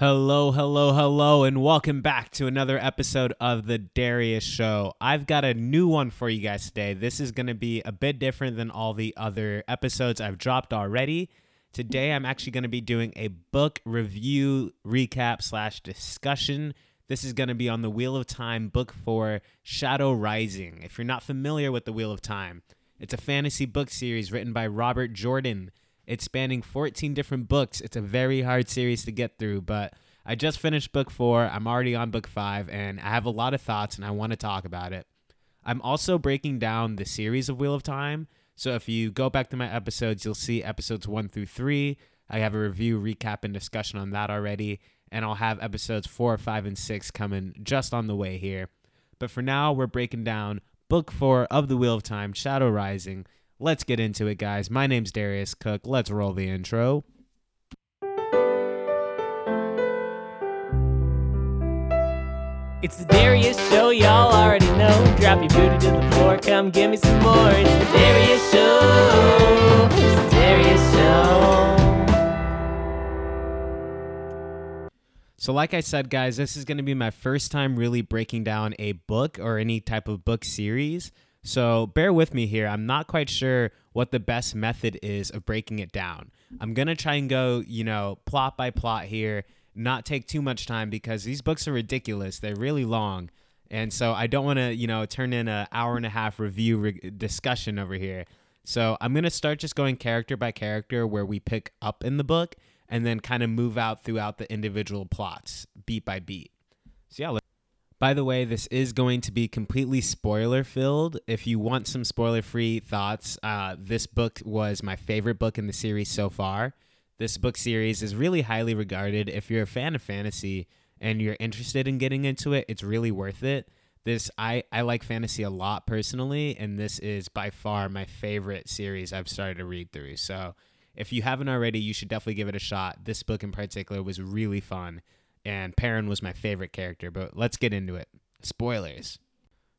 Hello, hello, hello, and welcome back to another episode of The Darius Show. I've got a new one for you guys today. This is going to be a bit different than all the other episodes I've dropped already. Today, I'm actually going to be doing a book review, recap, slash discussion. This is going to be on the Wheel of Time, book four, Shadow Rising. If you're not familiar with the Wheel of Time, it's a fantasy book series written by Robert Jordan. It's spanning 14 different books. It's a very hard series to get through, but I just finished book four. I'm already on book five, and I have a lot of thoughts, and I want to talk about it. I'm also breaking down the series of Wheel of Time. So if you go back to my episodes, you'll see episodes one through three. I have a review, recap, and discussion on that already. And I'll have episodes four, five, and six coming just on the way here. But for now, we're breaking down book four of The Wheel of Time, Shadow Rising. Let's get into it, guys. My name's Darius Cook. Let's roll the intro. It's the Darius Show, y'all already know. Drop your booty to the floor, come give me some more. It's the Darius Show. It's the Darius Show. So, like I said, guys, this is going to be my first time really breaking down a book or any type of book series. So, bear with me here. I'm not quite sure what the best method is of breaking it down. I'm going to try and go, you know, plot by plot here, not take too much time because these books are ridiculous. They're really long. And so, I don't want to, you know, turn in an hour and a half review re- discussion over here. So, I'm going to start just going character by character where we pick up in the book and then kind of move out throughout the individual plots beat by beat. So yeah. By the way, this is going to be completely spoiler filled. If you want some spoiler free thoughts, uh, this book was my favorite book in the series so far. This book series is really highly regarded. If you're a fan of fantasy and you're interested in getting into it, it's really worth it. This I, I like fantasy a lot personally, and this is by far my favorite series I've started to read through. So if you haven't already, you should definitely give it a shot. This book in particular was really fun, and Perrin was my favorite character. But let's get into it. Spoilers.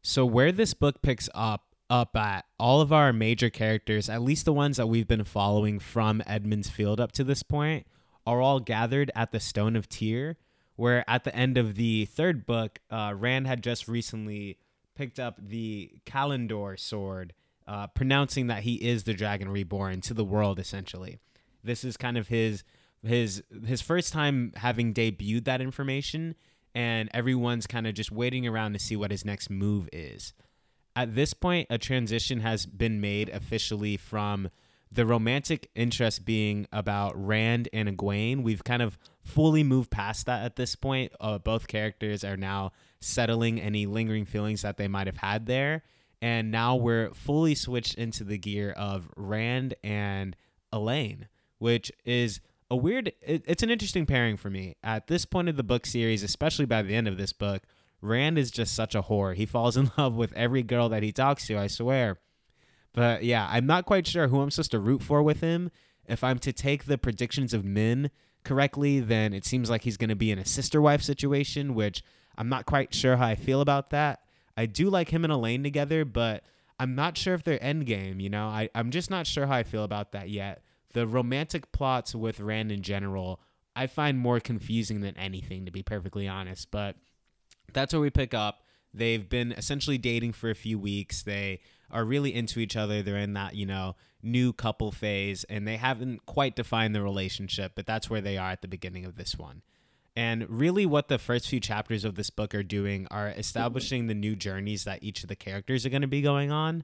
So where this book picks up up at all of our major characters, at least the ones that we've been following from Edmund's Field up to this point, are all gathered at the Stone of Tear, where at the end of the third book, uh, Rand had just recently picked up the Callandor sword uh, pronouncing that he is the dragon reborn to the world essentially this is kind of his his his first time having debuted that information and everyone's kind of just waiting around to see what his next move is at this point a transition has been made officially from the romantic interest being about Rand and Egwene. We've kind of fully moved past that at this point. Uh, both characters are now settling any lingering feelings that they might have had there and now we're fully switched into the gear of Rand and Elayne, which is a weird. It, it's an interesting pairing for me at this point of the book series, especially by the end of this book. Rand is just such a whore. He falls in love with every girl that he talks to. I swear. But yeah, I'm not quite sure who I'm supposed to root for with him. If I'm to take the predictions of Min correctly, then it seems like he's going to be in a sister wife situation, which I'm not quite sure how I feel about that. I do like him and Elayne together, but I'm not sure if they're endgame. You know, I, I'm just not sure how I feel about that yet. The romantic plots with Rand in general, I find more confusing than anything, to be perfectly honest. But that's where we pick up. They've been essentially dating for a few weeks. They are really into each other. They're in that, you know, new couple phase, and they haven't quite defined the relationship, but that's where they are at the beginning of this one. And really, what the first few chapters of this book are doing are establishing the new journeys that each of the characters are going to be going on.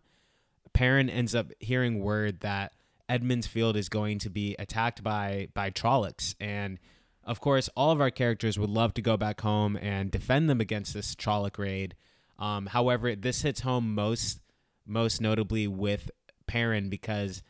Perrin ends up hearing word that Edmund's Field is going to be attacked by by Trollocs, and of course, all of our characters would love to go back home and defend them against this Trolloc raid. Um, however, this hits home most most notably with Perrin because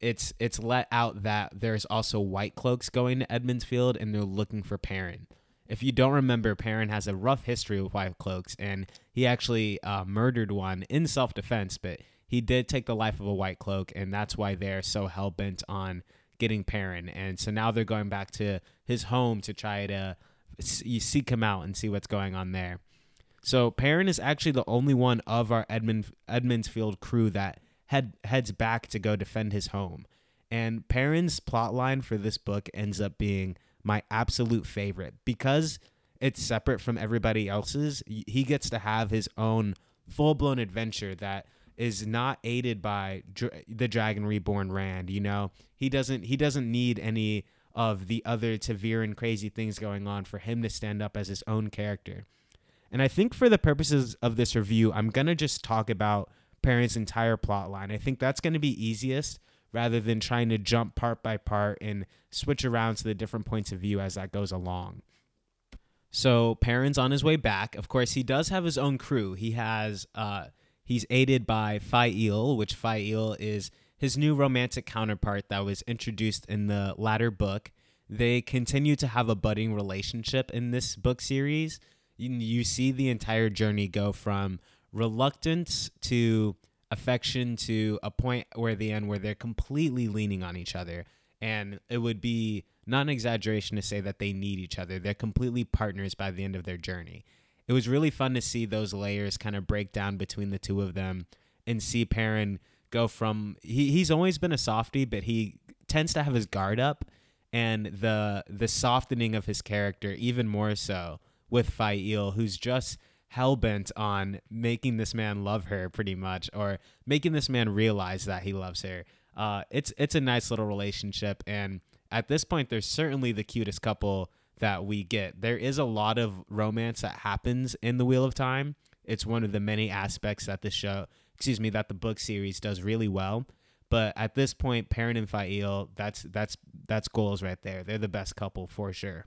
it's it's let out that there's also white cloaks going to Edmund's Field and they're looking for Perrin. If you don't remember, Perrin has a rough history with white cloaks, and he actually uh, murdered one in self defense, but he did take the life of a white cloak, and that's why they're so hell bent on getting Perrin. And so now they're going back to his home to try to seek him out and see what's going on there. So Perrin is actually the only one of our Edmund Field crew that head heads back to go defend his home. And Perrin's plotline for this book ends up being my absolute favorite because it's separate from everybody else's. He gets to have his own full blown adventure that is not aided by Dr- the Dragon Reborn Rand. You know, he doesn't he doesn't need any of the other ta'veren crazy things going on for him to stand up as his own character. And I think for the purposes of this review, I'm gonna just talk about Perrin's entire plot line. I think that's gonna be easiest rather than trying to jump part by part and switch around to the different points of view as that goes along. So Perrin's on his way back. Of course, he does have his own crew. He has uh he's aided by Faile, which Faile is his new romantic counterpart that was introduced in the latter book. They continue to have a budding relationship in this book series. You, you see the entire journey go from reluctance to affection to a point where the end where they're completely leaning on each other. And it would be not an exaggeration to say that they need each other. They're completely partners by the end of their journey. It was really fun to see those layers kind of break down between the two of them and see Perrin go from he, he's always been a softie, but he tends to have his guard up and the the softening of his character even more so with Faile, who's just hell bent on making this man love her pretty much, or making this man realize that he loves her. Uh, it's it's a nice little relationship, and at this point, they're certainly the cutest couple that we get. There is a lot of romance that happens in the Wheel of Time. It's one of the many aspects that the show, excuse me, that the book series does really well. But at this point, Perrin and Faile, that's that's that's goals right there. They're the best couple for sure.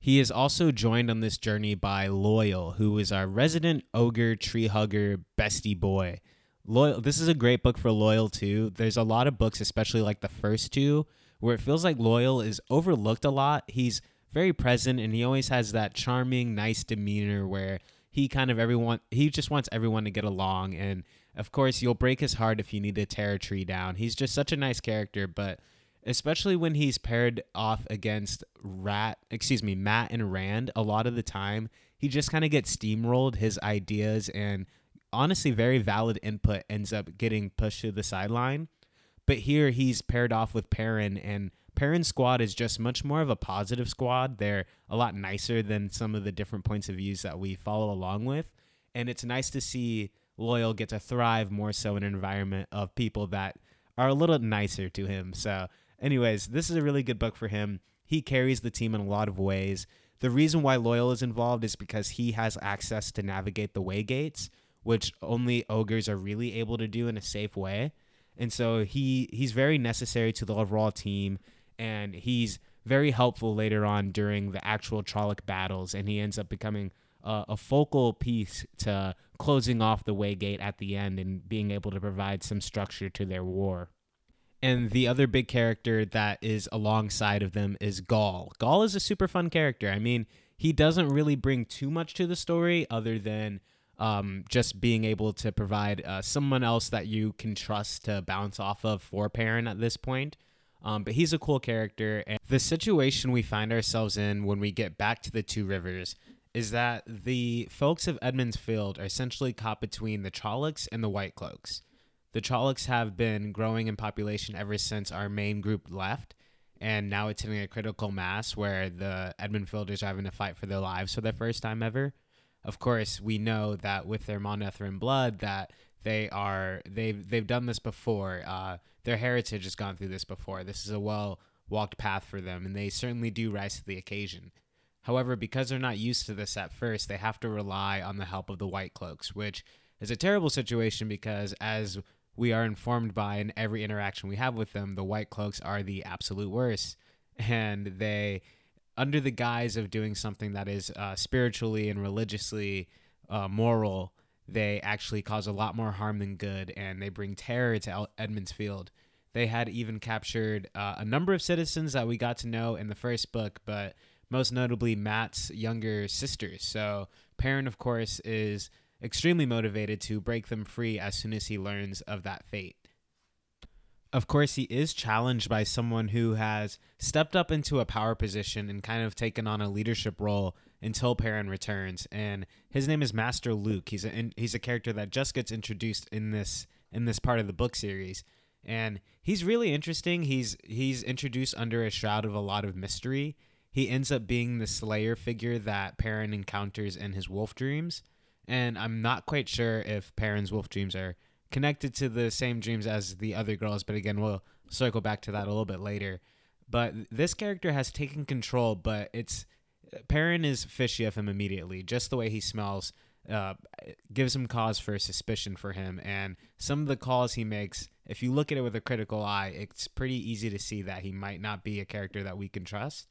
He is also joined on this journey by Loial, who is our resident ogre tree hugger bestie boy. Loial, this is a great book for Loial too. There's a lot of books, especially like the first two, where it feels like Loial is overlooked a lot. He's very present and he always has that charming, nice demeanor where he kind of everyone he just wants everyone to get along and of course you'll break his heart if you need to tear a tree down. He's just such a nice character, but especially when he's paired off against Rat, excuse me, Mat and Rand a lot of the time, he just kind of gets steamrolled his ideas and honestly very valid input ends up getting pushed to the sideline. But here he's paired off with Perrin, and Perrin's squad is just much more of a positive squad. They're a lot nicer than some of the different points of views that we follow along with. And it's nice to see Loial get to thrive more so in an environment of people that are a little nicer to him. So, anyways, this is a really good book for him. He carries the team in a lot of ways. The reason why Loial is involved is because he has access to navigate the way gates, which only ogres are really able to do in a safe way and so he he's very necessary to the overall team, and he's very helpful later on during the actual Trolloc battles, and he ends up becoming a, a focal piece to closing off the Waygate at the end and being able to provide some structure to their war. And the other big character that is alongside of them is Gaul. Gaul is a super fun character. I mean, he doesn't really bring too much to the story other than um, just being able to provide uh, someone else that you can trust to bounce off of for Perrin at this point. Um, but he's a cool character. And the situation we find ourselves in when we get back to the Two Rivers is that the folks of Edmund's Field are essentially caught between the Trollocs and the White Cloaks. The Trollocs have been growing in population ever since our main group left, and now it's hitting a critical mass where the Edmund Fielders are having to fight for their lives for the first time ever of course, we know that with their Manetheren blood, that they are they've they've done this before. Uh, their heritage has gone through this before. This is a well walked path for them, and they certainly do rise to the occasion. However, because they're not used to this at first, they have to rely on the help of the White Cloaks, which is a terrible situation because, as we are informed by in every interaction we have with them, the White Cloaks are the absolute worst, and they under the guise of doing something that is uh, spiritually and religiously uh, moral, they actually cause a lot more harm than good, and they bring terror to El- Edmund's Field. They had even captured uh, a number of citizens that we got to know in the first book, but most notably Mat's younger sisters. So Perrin, of course, is extremely motivated to break them free as soon as he learns of that fate of course, he is challenged by someone who has stepped up into a power position and kind of taken on a leadership role until Perrin returns. And his name is Master Luc. He's a he's a character that just gets introduced in this in this part of the book series. and he's really interesting. He's he's introduced under a shroud of a lot of mystery. He ends up being the Slayer figure that Perrin encounters in his wolf dreams, and I'm not quite sure if Perrin's wolf dreams are connected to the same dreams as the other girls. But again, we'll circle back to that a little bit later. But this character has taken control, but it's Perrin is fishy of him immediately. Just the way he smells uh, gives him cause for suspicion for him. And some of the calls he makes, if you look at it with a critical eye, it's pretty easy to see that he might not be a character that we can trust.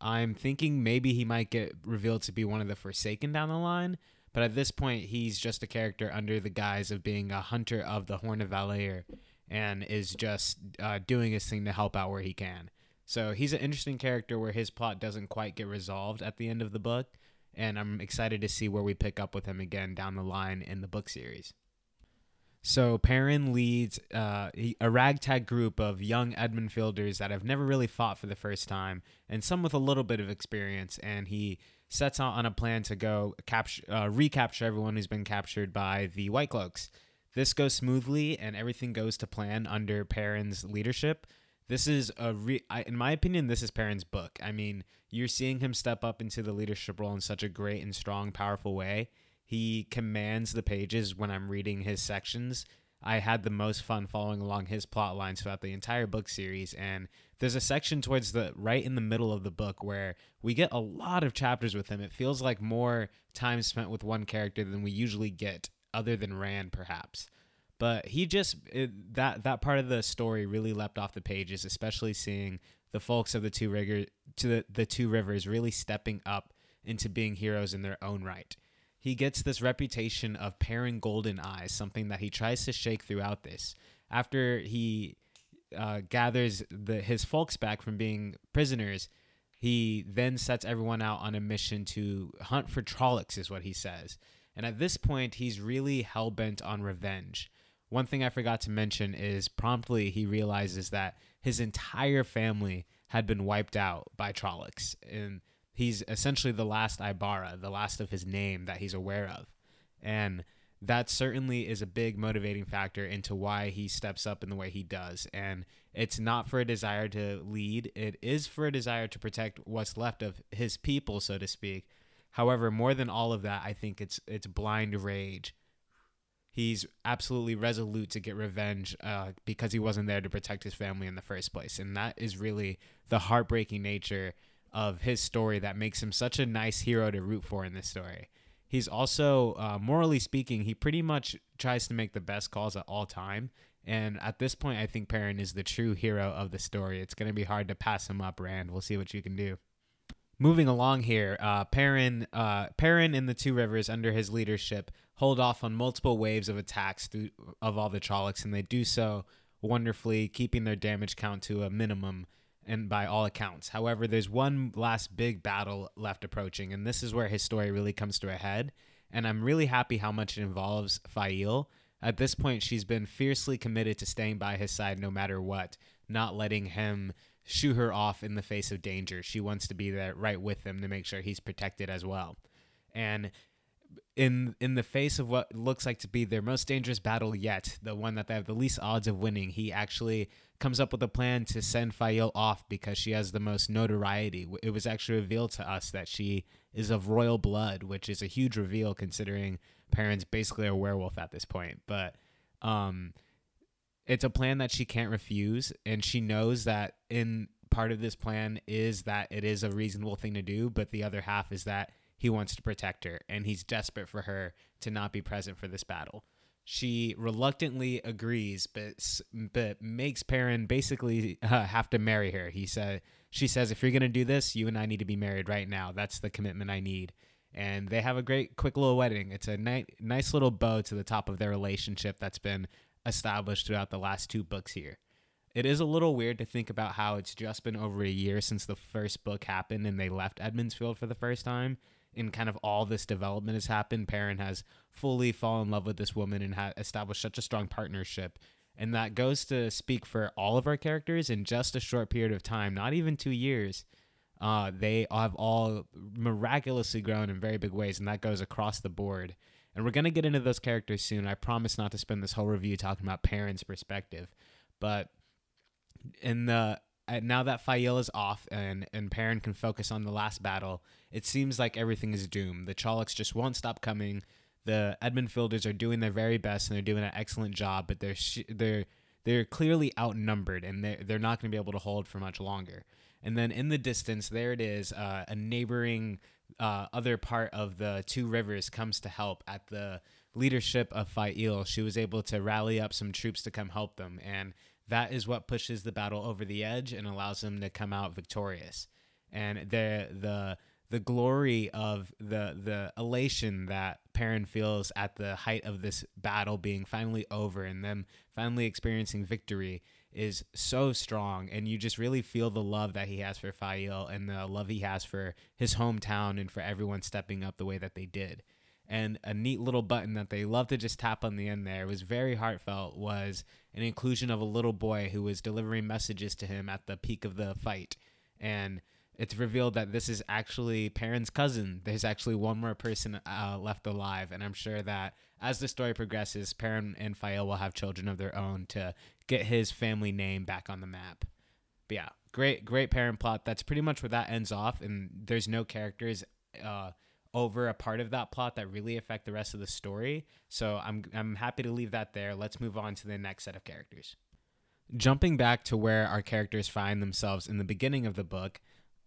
I'm thinking maybe he might get revealed to be one of the Forsaken down the line, but at this point, he's just a character under the guise of being a hunter of the Horn of Valere and is just uh, doing his thing to help out where he can. So he's an interesting character where his plot doesn't quite get resolved at the end of the book, and I'm excited to see where we pick up with him again down the line in the book series. So Perrin leads uh, a ragtag group of young Edmundfielders that have never really fought for the first time, and some with a little bit of experience. And he sets out on a plan to go capture, uh, recapture everyone who's been captured by the White Cloaks. This goes smoothly, and everything goes to plan under Perrin's leadership. This is a, re- I, in my opinion, this is Perrin's book. I mean, you're seeing him step up into the leadership role in such a great and strong, powerful way he commands the pages when I'm reading his sections. I had the most fun following along his plot lines throughout the entire book series. And there's a section towards the right in the middle of the book where we get a lot of chapters with him. It feels like more time spent with one character than we usually get, other than Rand, perhaps. But he just it, that that part of the story really leapt off the pages, especially seeing the folks of the two rigor to the, the two rivers really stepping up into being heroes in their own right he gets this reputation of Perrin Goldeneyes, something that he tries to shake throughout this. After he uh, gathers the his folks back from being prisoners, he then sets everyone out on a mission to hunt for Trollocs, is what he says. And at this point, he's really hell bent on revenge. One thing I forgot to mention is promptly he realizes that his entire family had been wiped out by Trollocs. And he's essentially the last Aybara, the last of his name that he's aware of. And that certainly is a big motivating factor into why he steps up in the way he does. And it's not for a desire to lead, it is for a desire to protect what's left of his people, so to speak. However, more than all of that, I think it's it's blind rage. He's absolutely resolute to get revenge uh, because he wasn't there to protect his family in the first place, and that is really the heartbreaking nature of his story that makes him such a nice hero to root for in this story. He's also, uh, morally speaking, he pretty much tries to make the best calls at all time. And at this point, I think Perrin is the true hero of the story. It's going to be hard to pass him up, Rand. We'll see what you can do. Moving along here, uh, Perrin, uh, Perrin and the Two Rivers, under his leadership, hold off on multiple waves of attacks through, of all the Trollocs, and they do so wonderfully, keeping their damage count to a minimum and by all accounts. However, there's one last big battle left approaching, and this is where his story really comes to a head. And I'm really happy how much it involves Faile. At this point, she's been fiercely committed to staying by his side no matter what, not letting him shoo her off in the face of danger. She wants to be there right with him to make sure he's protected as well. And in in the face of what looks like to be their most dangerous battle yet, the one that they have the least odds of winning, he actually comes up with a plan to send Faile off because she has the most notoriety. It was actually revealed to us that she is of royal blood, which is a huge reveal considering Perrin's basically a werewolf at this point. But um, it's a plan that she can't refuse, and she knows that in part of this plan is that it is a reasonable thing to do, but the other half is that he wants to protect her, and he's desperate for her to not be present for this battle. She reluctantly agrees, but but makes Perrin basically uh, have to marry her. He said she says, "If you're gonna do this, you and I need to be married right now. That's the commitment I need." And they have a great, quick little wedding. It's a ni- nice little bow to the top of their relationship that's been established throughout the last two books here. It is a little weird to think about how it's just been over a year since the first book happened and they left Edmundsfield for the first time in kind of all this development has happened, Perrin has fully fallen in love with this woman and ha- established such a strong partnership. And that goes to speak for all of our characters in just a short period of time, not even two years. Uh, they have all miraculously grown in very big ways, and that goes across the board. And we're going to get into those characters soon. I promise not to spend this whole review talking about Perrin's perspective. But in the uh, now that Faile is off and and Perrin can focus on the last battle, it seems like everything is doomed. The Trollocs just won't stop coming. The Edmund Fielders are doing their very best and they're doing an excellent job, but they're sh- they're they're clearly outnumbered and they're, they're not going to be able to hold for much longer. And then in the distance, there it is, uh, a neighboring uh, other part of the two rivers comes to help at the leadership of Faile. She was able to rally up some troops to come help them, and that is what pushes the battle over the edge and allows them to come out victorious. And the the the glory of the the elation that Perrin feels at the height of this battle being finally over and them finally experiencing victory is so strong and you just really feel the love that he has for Faile and the love he has for his hometown and for everyone stepping up the way that they did. And a neat little button that they love to just tap on the end there was very heartfelt was an inclusion of a little boy who was delivering messages to him at the peak of the fight. And it's revealed that this is actually Perrin's cousin. There's actually one more person uh, left alive, and I'm sure that as the story progresses, Perrin and Faile will have children of their own to get his family name back on the map. But yeah, great, great Perrin plot. That's pretty much where that ends off, and there's no characters uh, over a part of that plot that really affect the rest of the story. So I'm I'm happy to leave that there. Let's move on to the next set of characters. Jumping back to where our characters find themselves in the beginning of the book,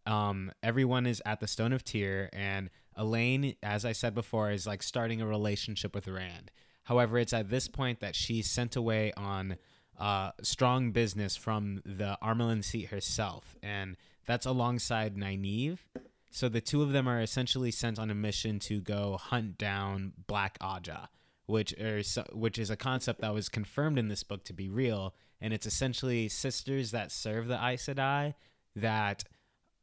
um, everyone is at the Stone of Tear, and Elayne, as I said before, is like starting a relationship with Rand. However, it's at this point that she's sent away on uh, strong business from the Amyrlin seat herself, and that's alongside Nynaeve. So the two of them are essentially sent on a mission to go hunt down Black Ajah, which is which is a concept that was confirmed in this book to be real, and it's essentially sisters that serve the Aes Sedai that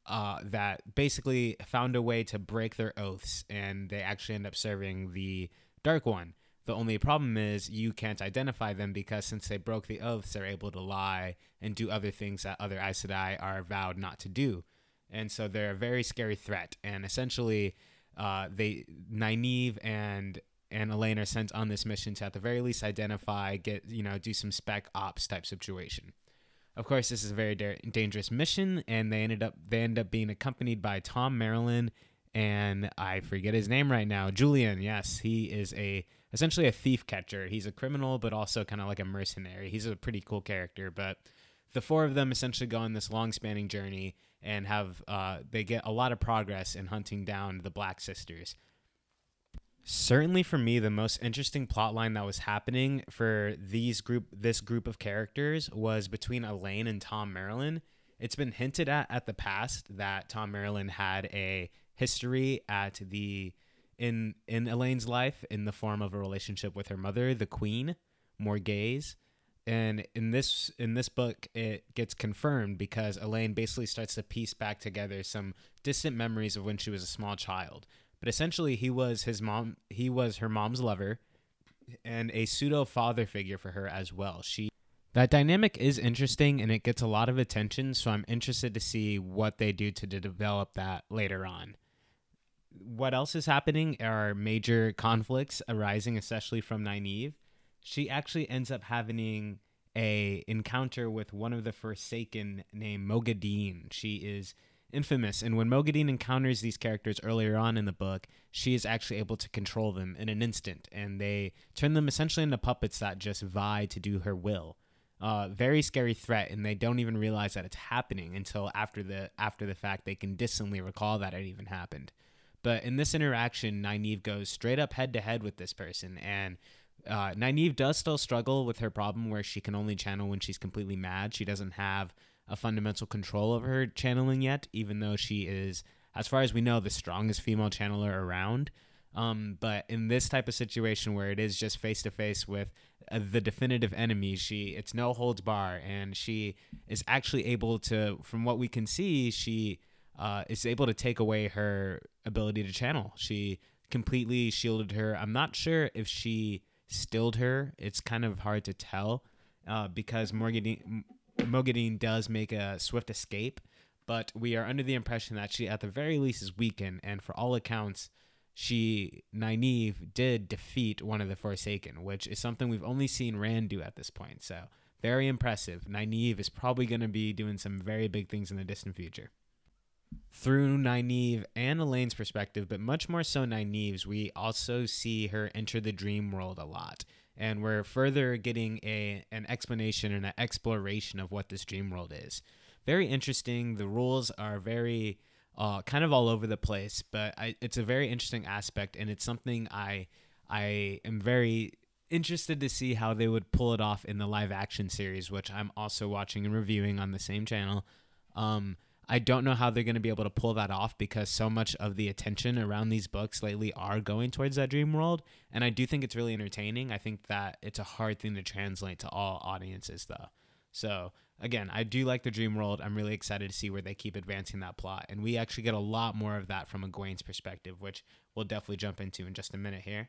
uh, that basically found a way to break their oaths, and they actually end up serving the Dark One. The only problem is you can't identify them because since they broke the oaths, they're able to lie and do other things that other Aes Sedai are vowed not to do. And so they're a very scary threat. And essentially, uh, they Nynaeve and and Elayne are sent on this mission to at the very least identify, get you know, do some spec ops type situation. Of course, this is a very da- dangerous mission, and they ended up they end up being accompanied by Tom Merrilin and I forget his name right now. Juilin, yes, he is a essentially a thief catcher. He's a criminal, but also kind of like a mercenary. He's a pretty cool character. But the four of them essentially go on this long spanning journey and have uh, they get a lot of progress in hunting down the Black Sisters. Certainly for me, the most interesting plot line that was happening for these group this group of characters was between Elayne and Tom Merrilin. It's been hinted at at the past that Tom Merrilin had a history at the in in Elayne's life in the form of a relationship with her mother, the Queen, Morgase. And in this in this book, it gets confirmed because Elayne basically starts to piece back together some distant memories of when she was a small child. But essentially he was his mom he was her mom's lover and a pseudo father figure for her as well. She that dynamic is interesting and it gets a lot of attention so i'm interested to see what they do to develop that later on. What else is happening are major conflicts arising especially from Nynaeve. She actually ends up having a encounter with one of the forsaken named moghedien she is infamous. And when Moghedien encounters these characters earlier on in the book, she is actually able to control them in an instant, and they turn them essentially into puppets that just vie to do her will. Uh, very scary threat, and they don't even realize that it's happening until after the after the fact. They can distantly recall that it even happened. But in this interaction, Nynaeve goes straight up head to head with this person, and uh, Nynaeve does still struggle with her problem where she can only channel when she's completely mad. She doesn't have a fundamental control over her channeling yet, even though she is, as far as we know, the strongest female channeler around. Um, but in this type of situation where it is just face to face with uh, the definitive enemy, she it's no holds bar, and she is actually able to, from what we can see, she uh, is able to take away her ability to channel. She completely shielded her. I'm not sure if she stilled her. It's kind of hard to tell uh, because Morgan Moghedien does make a swift escape, but we are under the impression that she, at the very least, is weakened, and for all accounts, she Nynaeve did defeat one of the Forsaken, which is something we've only seen Rand do at this point. So very impressive. Nynaeve is probably going to be doing some very big things in the distant future. Through Nynaeve and Elayne's perspective, but much more so Nynaeve's, we also see her enter the dream world a lot. And we're further getting a an explanation and an exploration of what this dream world is. Very interesting. The rules are very uh, kind of all over the place, but I, it's a very interesting aspect, and it's something I I am very interested to see how they would pull it off in the live action series, which I'm also watching and reviewing on the same channel. Um, I don't know how they're going to be able to pull that off because so much of the attention around these books lately are going towards that dream world. And I do think it's really entertaining. I think that it's a hard thing to translate to all audiences, though. So, again, I do like the dream world. I'm really excited to see where they keep advancing that plot. And we actually get a lot more of that from Egwene's perspective, which we'll definitely jump into in just a minute here.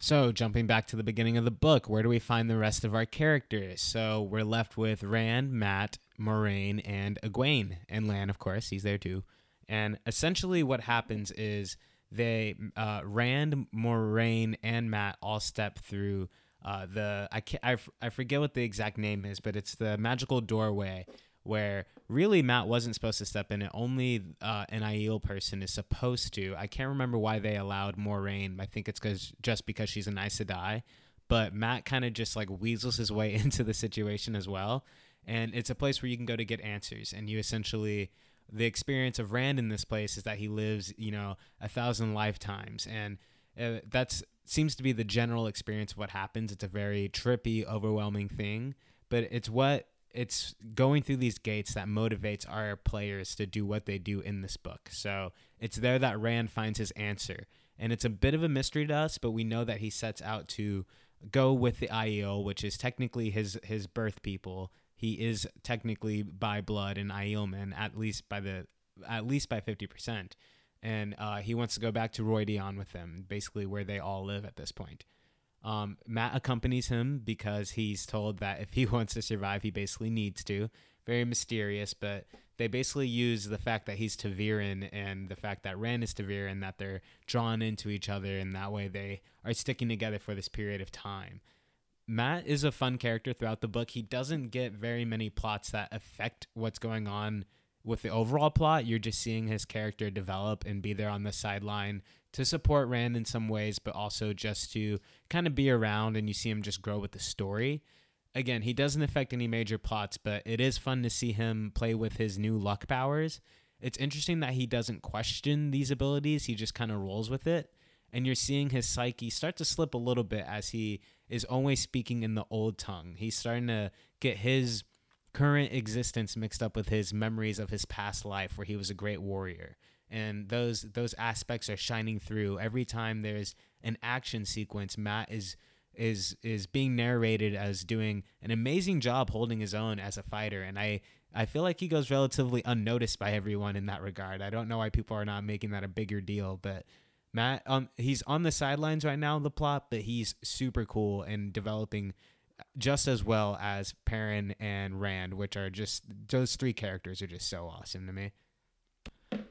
So, jumping back to the beginning of the book, where do we find the rest of our characters? So, we're left with Rand, Mat, Moiraine, and Egwene, and Lan, of course, he's there too. And essentially, what happens is they, uh, Rand, Moiraine, and Mat all step through uh, the I, can't, I, I forget what the exact name is, but it's the magical doorway where really Mat wasn't supposed to step in it. Only uh, an Aiel person is supposed to. I can't remember why they allowed Moiraine. I think it's because just because she's an Aes Sedai. But Mat kind of just like weasels his way into the situation as well. And it's a place where you can go to get answers. And you essentially, the experience of Rand in this place is that he lives, you know, a thousand lifetimes. And uh, seems to be the general experience of what happens. It's a very trippy, overwhelming thing. But it's what it's going through these gates that motivates our players to do what they do in this book. So it's there that Rand finds his answer. And it's a bit of a mystery to us, but we know that he sets out to go with the Aiel, which is technically his his birth people. He is technically by blood an Aielman, at least by the at least by fifty percent. And uh, he wants to go back to Rhuidean with them, basically where they all live at this point. Um, Mat accompanies him because he's told that if he wants to survive, he basically needs to. Very mysterious, but they basically use the fact that he's ta'veren and the fact that Rand is ta'veren that they're drawn into each other, and that way they are sticking together for this period of time. Mat is a fun character throughout the book. He doesn't get very many plots that affect what's going on with the overall plot. You're just seeing his character develop and be there on the sideline to support Rand in some ways, but also just to kind of be around and you see him just grow with the story. Again, he doesn't affect any major plots, but it is fun to see him play with his new luck powers. It's interesting that he doesn't question these abilities, he just kind of rolls with it. And you're seeing his psyche start to slip a little bit as he is always speaking in the old tongue. He's starting to get his current existence mixed up with his memories of his past life where he was a great warrior and those those aspects are shining through every time there's an action sequence Mat is is is being narrated as doing an amazing job holding his own as a fighter and I I feel like he goes relatively unnoticed by everyone in that regard. I don't know why people are not making that a bigger deal, but Mat um he's on the sidelines right now the plot, but he's super cool and developing just as well as Perrin and Rand, which are just those three characters are just so awesome to me.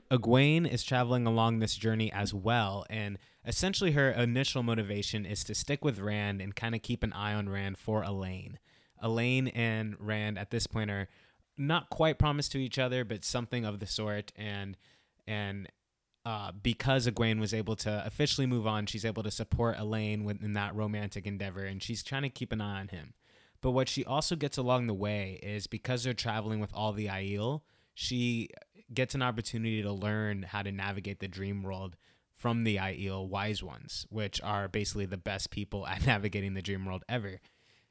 Egwene is traveling along this journey as well, and essentially her initial motivation is to stick with Rand and kind of keep an eye on Rand for Elayne. Elayne and Rand at this point are not quite promised to each other, but something of the sort, and and uh, because Egwene was able to officially move on, she's able to support Elayne in that romantic endeavor, and she's trying to keep an eye on him. But what she also gets along the way is because they're traveling with all the Aiel, she gets an opportunity to learn how to navigate the dream world from the Aiel wise ones, which are basically the best people at navigating the dream world ever.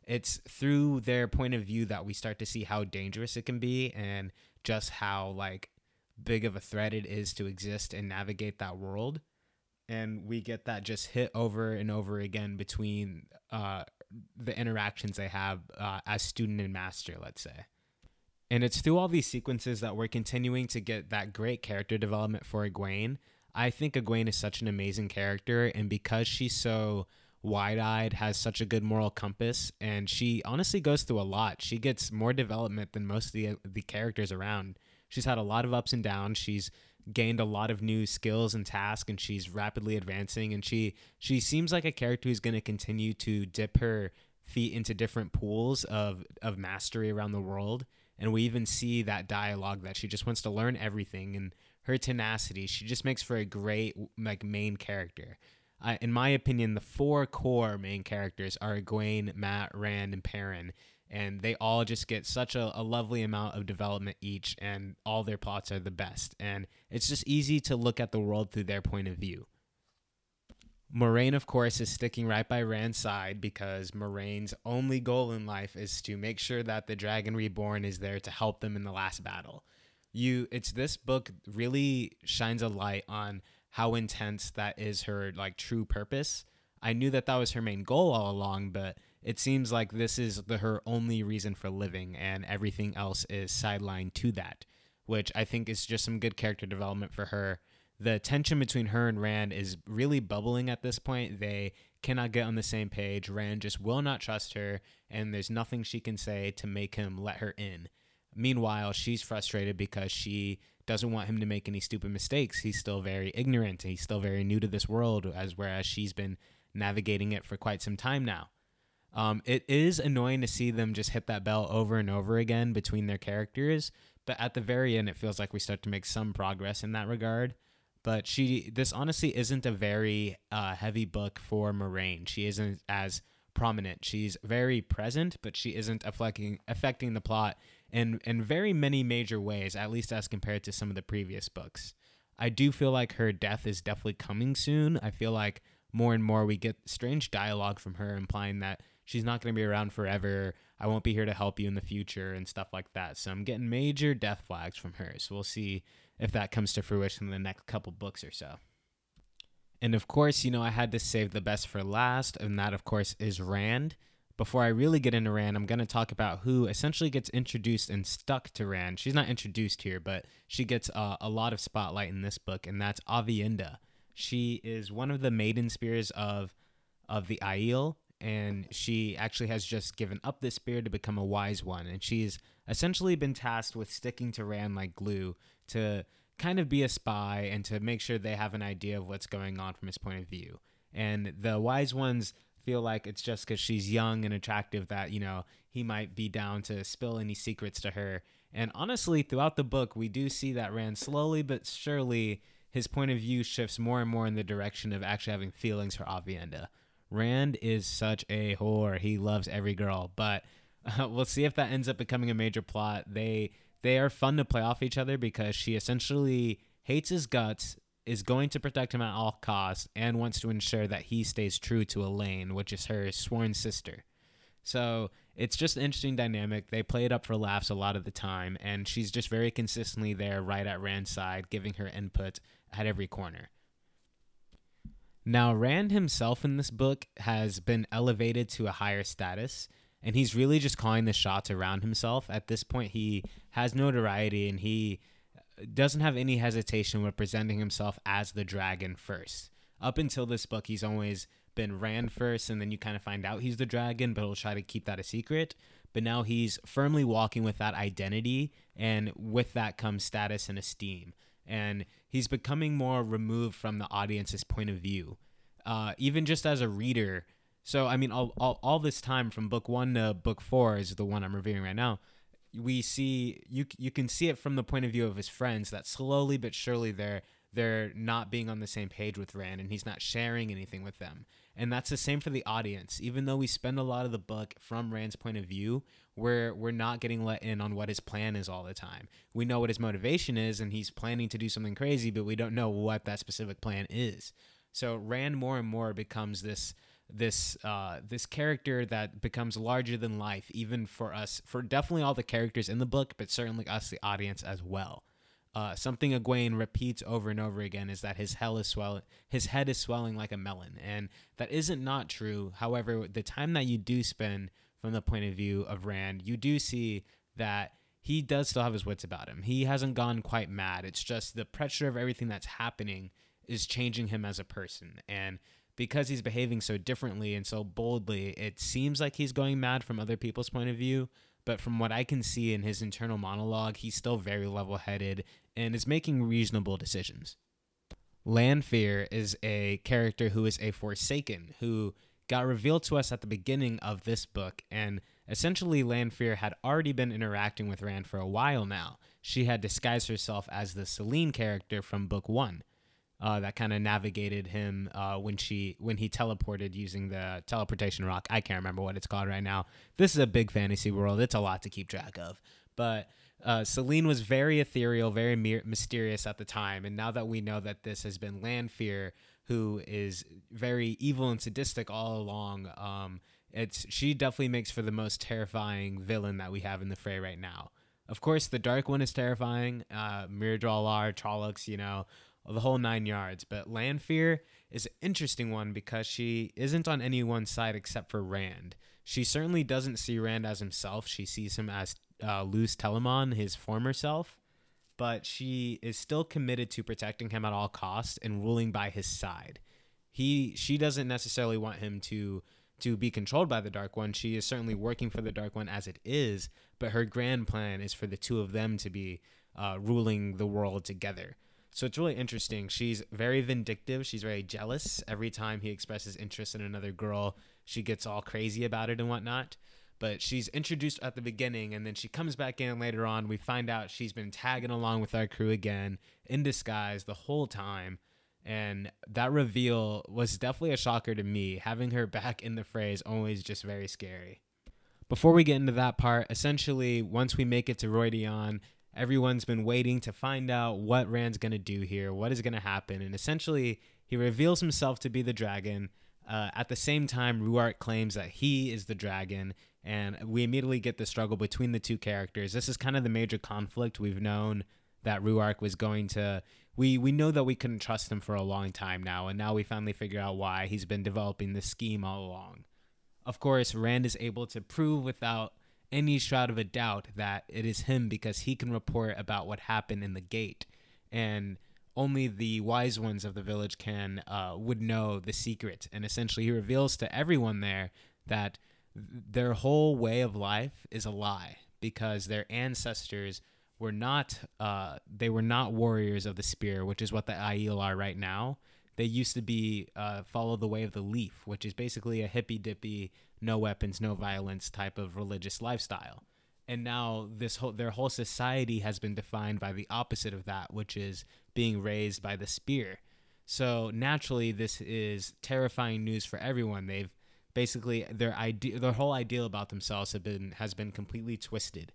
It's through their point of view that we start to see how dangerous it can be and just how like big of a threat it is to exist and navigate that world. And we get that just hit over and over again between uh, the interactions they have uh, as student and master, let's say. And it's through all these sequences that we're continuing to get that great character development for Egwene. I think Egwene is such an amazing character, and because she's so wide eyed, has such a good moral compass, and she honestly goes through a lot. She gets more development than most of the, the characters around. She's had a lot of ups and downs. She's gained a lot of new skills and tasks, and she's rapidly advancing. And she she seems like a character who's going to continue to dip her feet into different pools of of mastery around the world. And we even see that dialogue that she just wants to learn everything and her tenacity. She just makes for a great like main character. Uh, in my opinion, the four core main characters are Egwene, Mat, Rand, and Perrin, and they all just get such a, a, lovely amount of development each, and all their plots are the best. And it's just easy to look at the world through their point of view. Moiraine of course, is sticking right by Rand's side because Moiraine's only goal in life is to make sure that the Dragon Reborn is there to help them in the last battle. You, it's this book really shines a light on how intense that is her like true purpose. I knew that that was her main goal all along, but it seems like this is the, her only reason for living, and everything else is sidelined to that, which I think is just some good character development for her the tension between her and Rand is really bubbling at this point. They cannot get on the same page. Rand just will not trust her, and there's nothing she can say to make him let her in. Meanwhile, she's frustrated because she doesn't want him to make any stupid mistakes. He's still very ignorant. He's still very new to this world, as whereas she's been navigating it for quite some time now. Um, it is annoying to see them just hit that bell over and over again between their characters, but at the very end, it feels like we start to make some progress in that regard but she this honestly isn't a very uh, heavy book for Moiraine. She isn't as prominent. She's very present, but she isn't affecting affecting the plot in in very many major ways, at least as compared to some of the previous books. I do feel like her death is definitely coming soon. I feel like more and more we get strange dialogue from her implying that she's not going to be around forever. I won't be here to help you in the future and stuff like that. So I'm getting major death flags from her. So we'll see if that comes to fruition in the next couple books or so. And of course, you know, I had to save the best for last, and that, of course, is Rand. Before I really get into Rand, I'm going to talk about who essentially gets introduced and stuck to Rand. She's not introduced here, but she gets uh, a lot of spotlight in this book, and that's Aviendha. She is one of the maiden spears of of the Aiel, and she actually has just given up this spear to become a wise one. And she's essentially been tasked with sticking to Rand like glue to kind of be a spy and to make sure they have an idea of what's going on from his point of view. And the wise ones feel like it's just because she's young and attractive that, you know, he might be down to spill any secrets to her. And honestly, throughout the book, we do see that Rand slowly but surely his point of view shifts more and more in the direction of actually having feelings for Aviendha. Rand is such a whore. He loves every girl, but uh, we'll see if that ends up becoming a major plot. They they are fun to play off each other because she essentially hates his guts, is going to protect him at all costs, and wants to ensure that he stays true to Elayne, which is her sworn sister. So it's just an interesting dynamic. They play it up for laughs a lot of the time, and she's just very consistently there, right at Rand's side, giving her input at every corner. Now, Rand himself in this book has been elevated to a higher status, and he's really just calling the shots around himself. At this point, he has notoriety and he uh, doesn't have any hesitation with presenting himself as the dragon first. Up until this book, he's always been Rand first, and then you kind of find out he's the dragon, but he'll try to keep that a secret. But now he's firmly walking with that identity, and with that comes status and esteem and he's becoming more removed from the audience's point of view. Uh, even just as a reader. So, I mean, all, all, all this time from book one to book four is the one I'm reviewing right now. We see you you can see it from the point of view of his friends that slowly but surely they're they're not being on the same page with Rand and he's not sharing anything with them. And that's the same for the audience. Even though we spend a lot of the book from Rand's point of view, we're we're not getting let in on what his plan is all the time. We know what his motivation is and he's planning to do something crazy, but we don't know what that specific plan is. So Rand more and more becomes this this uh, this character that becomes larger than life, even for us, for definitely all the characters in the book, but certainly us, the audience, as well. Uh, something Egwene repeats over and over again is that his hell is swelling, his head is swelling like a melon, and that isn't not true. However, the time that you do spend from the point of view of Rand, you do see that he does still have his wits about him. He hasn't gone quite mad. It's just the pressure of everything that's happening is changing him as a person, and because he's behaving so differently and so boldly, it seems like he's going mad from other people's point of view but from what I can see in his internal monologue, he's still very level headed and is making reasonable decisions. Lanfear is a character who is a Forsaken, who got revealed to us at the beginning of this book. And essentially, Lanfear had already been interacting with Rand for a while now. She had disguised herself as the Selene character from book one. Uh, that kind of navigated him uh, when she when he teleported using the teleportation rock. I can't remember what it's called right now. This is a big fantasy world. It's a lot to keep track of. But uh, Selene was very ethereal, very mysterious at the time, and now that we know that this has been Lanfear, who is very evil and sadistic all along, um, it's she definitely makes for the most terrifying villain that we have in the fray right now. Of course, the Dark One is terrifying. Uh, Myrddraalar, Trollocs, you know, the whole nine yards. But Lanfear is an interesting one because she isn't on any one side except for Rand. She certainly doesn't see Rand as himself. She sees him as uh, Lews Telamon, his former self. But she is still committed to protecting him at all costs and ruling by his side. He, she doesn't necessarily want him to to be controlled by the Dark One. She is certainly working for the Dark One as it is, but her grand plan is for the two of them to be uh, ruling the world together. So it's really interesting. She's very vindictive. She's very jealous. Every time he expresses interest in another girl, she gets all crazy about it and whatnot. But she's introduced at the beginning, and then she comes back in later on. We find out she's been tagging along with our crew again in disguise the whole time. And that reveal was definitely a shocker to me. Having her back in the fray is always just very scary. Before we get into that part, essentially, once we make it to Rhuidean, everyone's been waiting to find out what Rand's going to do here, what is going to happen. And essentially, he reveals himself to be the dragon. Uh, at the same time, Rhuarc claims that he is the dragon, and we immediately get the struggle between the two characters. This is kind of the major conflict we've known that Rhuarc was going to. We we know that we couldn't trust him for a long time now, and now we finally figure out why he's been developing this scheme all along. Of course, Rand is able to prove without any shroud of a doubt that it is him because he can report about what happened in the gate, and only the wise ones of the village can uh, would know the secret. And essentially, he reveals to everyone there that their whole way of life is a lie because their ancestors were not uh, they were not warriors of the spear, which is what the Aiel are right now. They used to be uh, follow the way of the leaf, which is basically a hippy dippy no weapons, no violence type of religious lifestyle. And now this whole their whole society has been defined by the opposite of that, which is being raised by the spear. So naturally, this is terrifying news for everyone. They've basically their idea, their whole ideal about themselves have been has been completely twisted,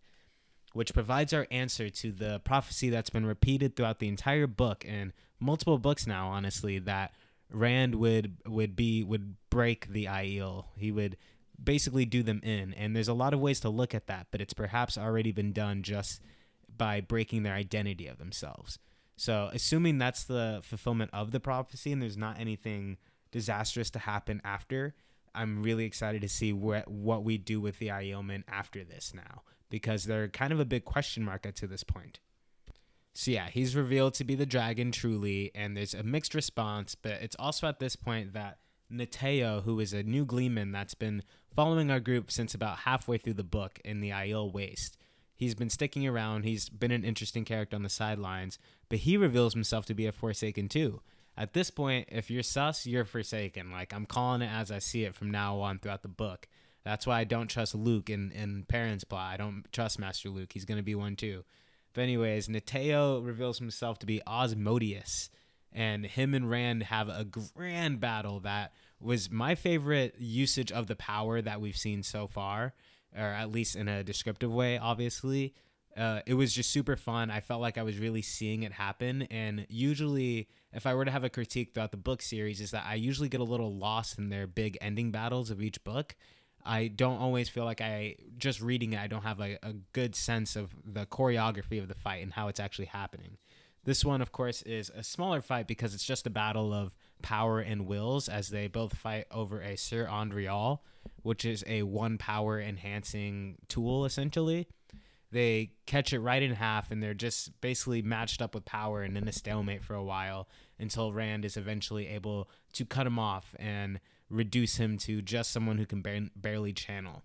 which provides our answer to the prophecy that's been repeated throughout the entire book and multiple books now. Honestly, that Rand would would be would break the Aiel. He would basically do them in. And there's a lot of ways to look at that, but it's perhaps already been done just by breaking their identity of themselves. So, assuming that's the fulfillment of the prophecy and there's not anything disastrous to happen after, I'm really excited to see what what we do with the Aielmen after this now because they're kind of a big question mark at to this point. So yeah, he's revealed to be the dragon truly, and there's a mixed response, but it's also at this point that Natael, who is a new gleeman that's been following our group since about halfway through the book in the Aiel Waste. He's been sticking around, he's been an interesting character on the sidelines, but he reveals himself to be a Forsaken too. At this point, if you're sus, you're Forsaken. Like, I'm calling it as I see it from now on throughout the book. That's why I don't trust Luc in, in Perrin's plot. I don't trust Master Luc. He's going to be one too. But, anyways, Natael reveals himself to be Asmodean and him and Rand have a grand battle that was my favorite usage of the power that we've seen so far, or at least in a descriptive way, obviously. Uh, it was just super fun. I felt like I was really seeing it happen. And usually, if I were to have a critique throughout the book series, is that I usually get a little lost in their big ending battles of each book. I don't always feel like I just reading it, I don't have a, a good sense of the choreography of the fight and how it's actually happening. This one, of course, is a smaller fight because it's just a battle of power and wills as they both fight over a sa'angreal, which is a one power enhancing tool, essentially. They catch it right in half and they're just basically matched up with power and in a stalemate for a while until Rand is eventually able to cut him off and reduce him to just someone who can bar- barely channel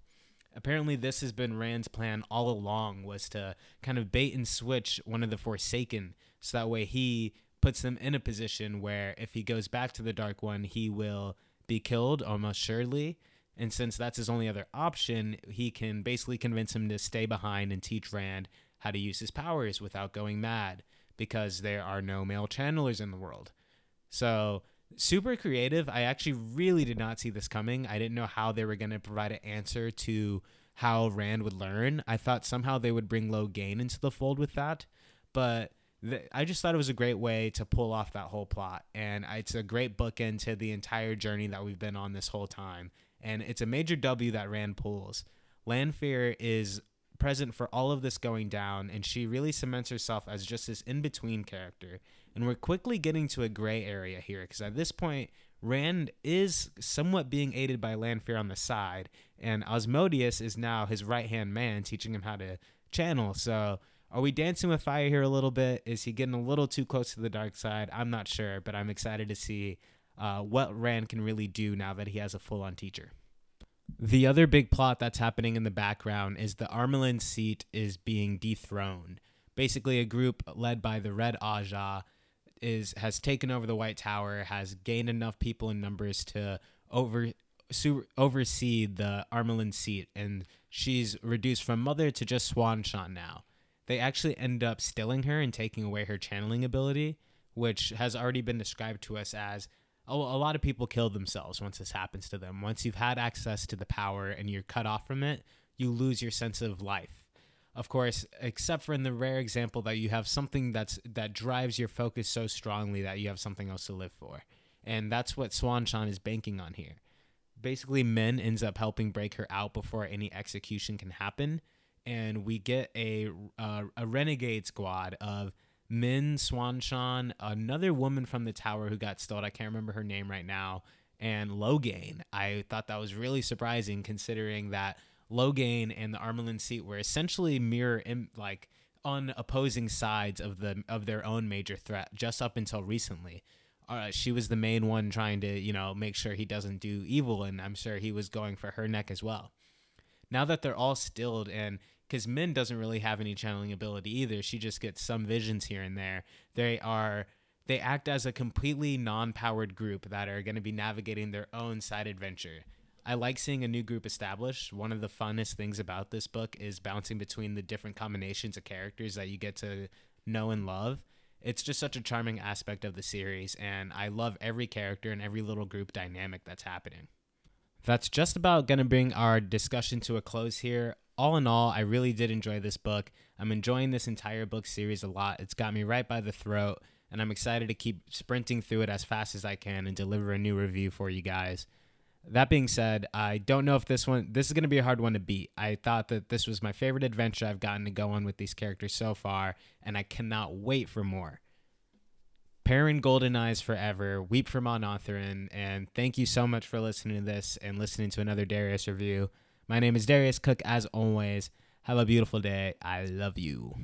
apparently this has been Rand's plan all along was to kind of bait and switch one of the Forsaken so that way he puts them in a position where if he goes back to the Dark One, he will be killed almost surely. And since that's his only other option, he can basically convince him to stay behind and teach Rand how to use his powers without going mad because there are no male channelers in the world. So, super creative. I actually really did not see this coming. I didn't know how they were going to provide an answer to how Rand would learn. I thought somehow they would bring Logain into the fold with that, but th- I just thought it was a great way to pull off that whole plot, and it's a great bookend to the entire journey that we've been on this whole time. And it's a major W that Rand pulls. Lanfear is present for all of this going down, and she really cements herself as just this in between character. And we're quickly getting to a gray area here because at this point, Rand is somewhat being aided by Lanfear on the side, and Asmodean is now his right hand man, teaching him how to channel. So, are we dancing with fire here a little bit? Is he getting a little too close to the dark side? I'm not sure, but I'm excited to see uh, what Rand can really do now that he has a full on teacher. The other big plot that's happening in the background is the Amyrlin seat is being dethroned. Basically, a group led by the Red Ajah is has taken over the White Tower, has gained enough people in numbers to over su- oversee the Amyrlin seat, and she's reduced from mother to just Sanche now. They actually end up stilling her and taking away her channeling ability, which has already been described to us as a, a lot of people kill themselves once this happens to them. Once you've had access to the power and you're cut off from it, you lose your sense of life. Of course, except for in the rare example that you have something that's that drives your focus so strongly that you have something else to live for. And that's what Siuan Sanche is banking on here. Basically, Min ends up helping break her out before any execution can happen, and we get a uh, a renegade squad of Min, Siuan Sanche, another woman from the tower who got stole. I can't remember her name right now, and Logain. I thought that was really surprising considering that Logain and the Amyrlin seat were essentially mirror Im- like on opposing sides of the of their own major threat just up until recently. Uh, she was the main one trying to you know make sure he doesn't do evil, and I'm sure he was going for her neck as well. Now that they're all stilled and because Min doesn't really have any channeling ability either. She just gets some visions here and there. They are they act as a completely non-powered group that are going to be navigating their own side adventure. I like seeing a new group established. One of the funnest things about this book is bouncing between the different combinations of characters that you get to know and love. It's just such a charming aspect of the series, and I love every character and every little group dynamic that's happening. That's just about going to bring our discussion to a close here. All in all, I really did enjoy this book. I'm enjoying this entire book series a lot. It's got me right by the throat, and I'm excited to keep sprinting through it as fast as I can and deliver a new review for you guys. That being said, I don't know if this one this is going to be a hard one to beat. I thought that this was my favorite adventure I've gotten to go on with these characters so far, and I cannot wait for more. Perrin Goldeneyes Forever, Weep for Manetheren, and thank you so much for listening to this and listening to another Darius review. My name is Darius Cook, as always. Have a beautiful day. I love you.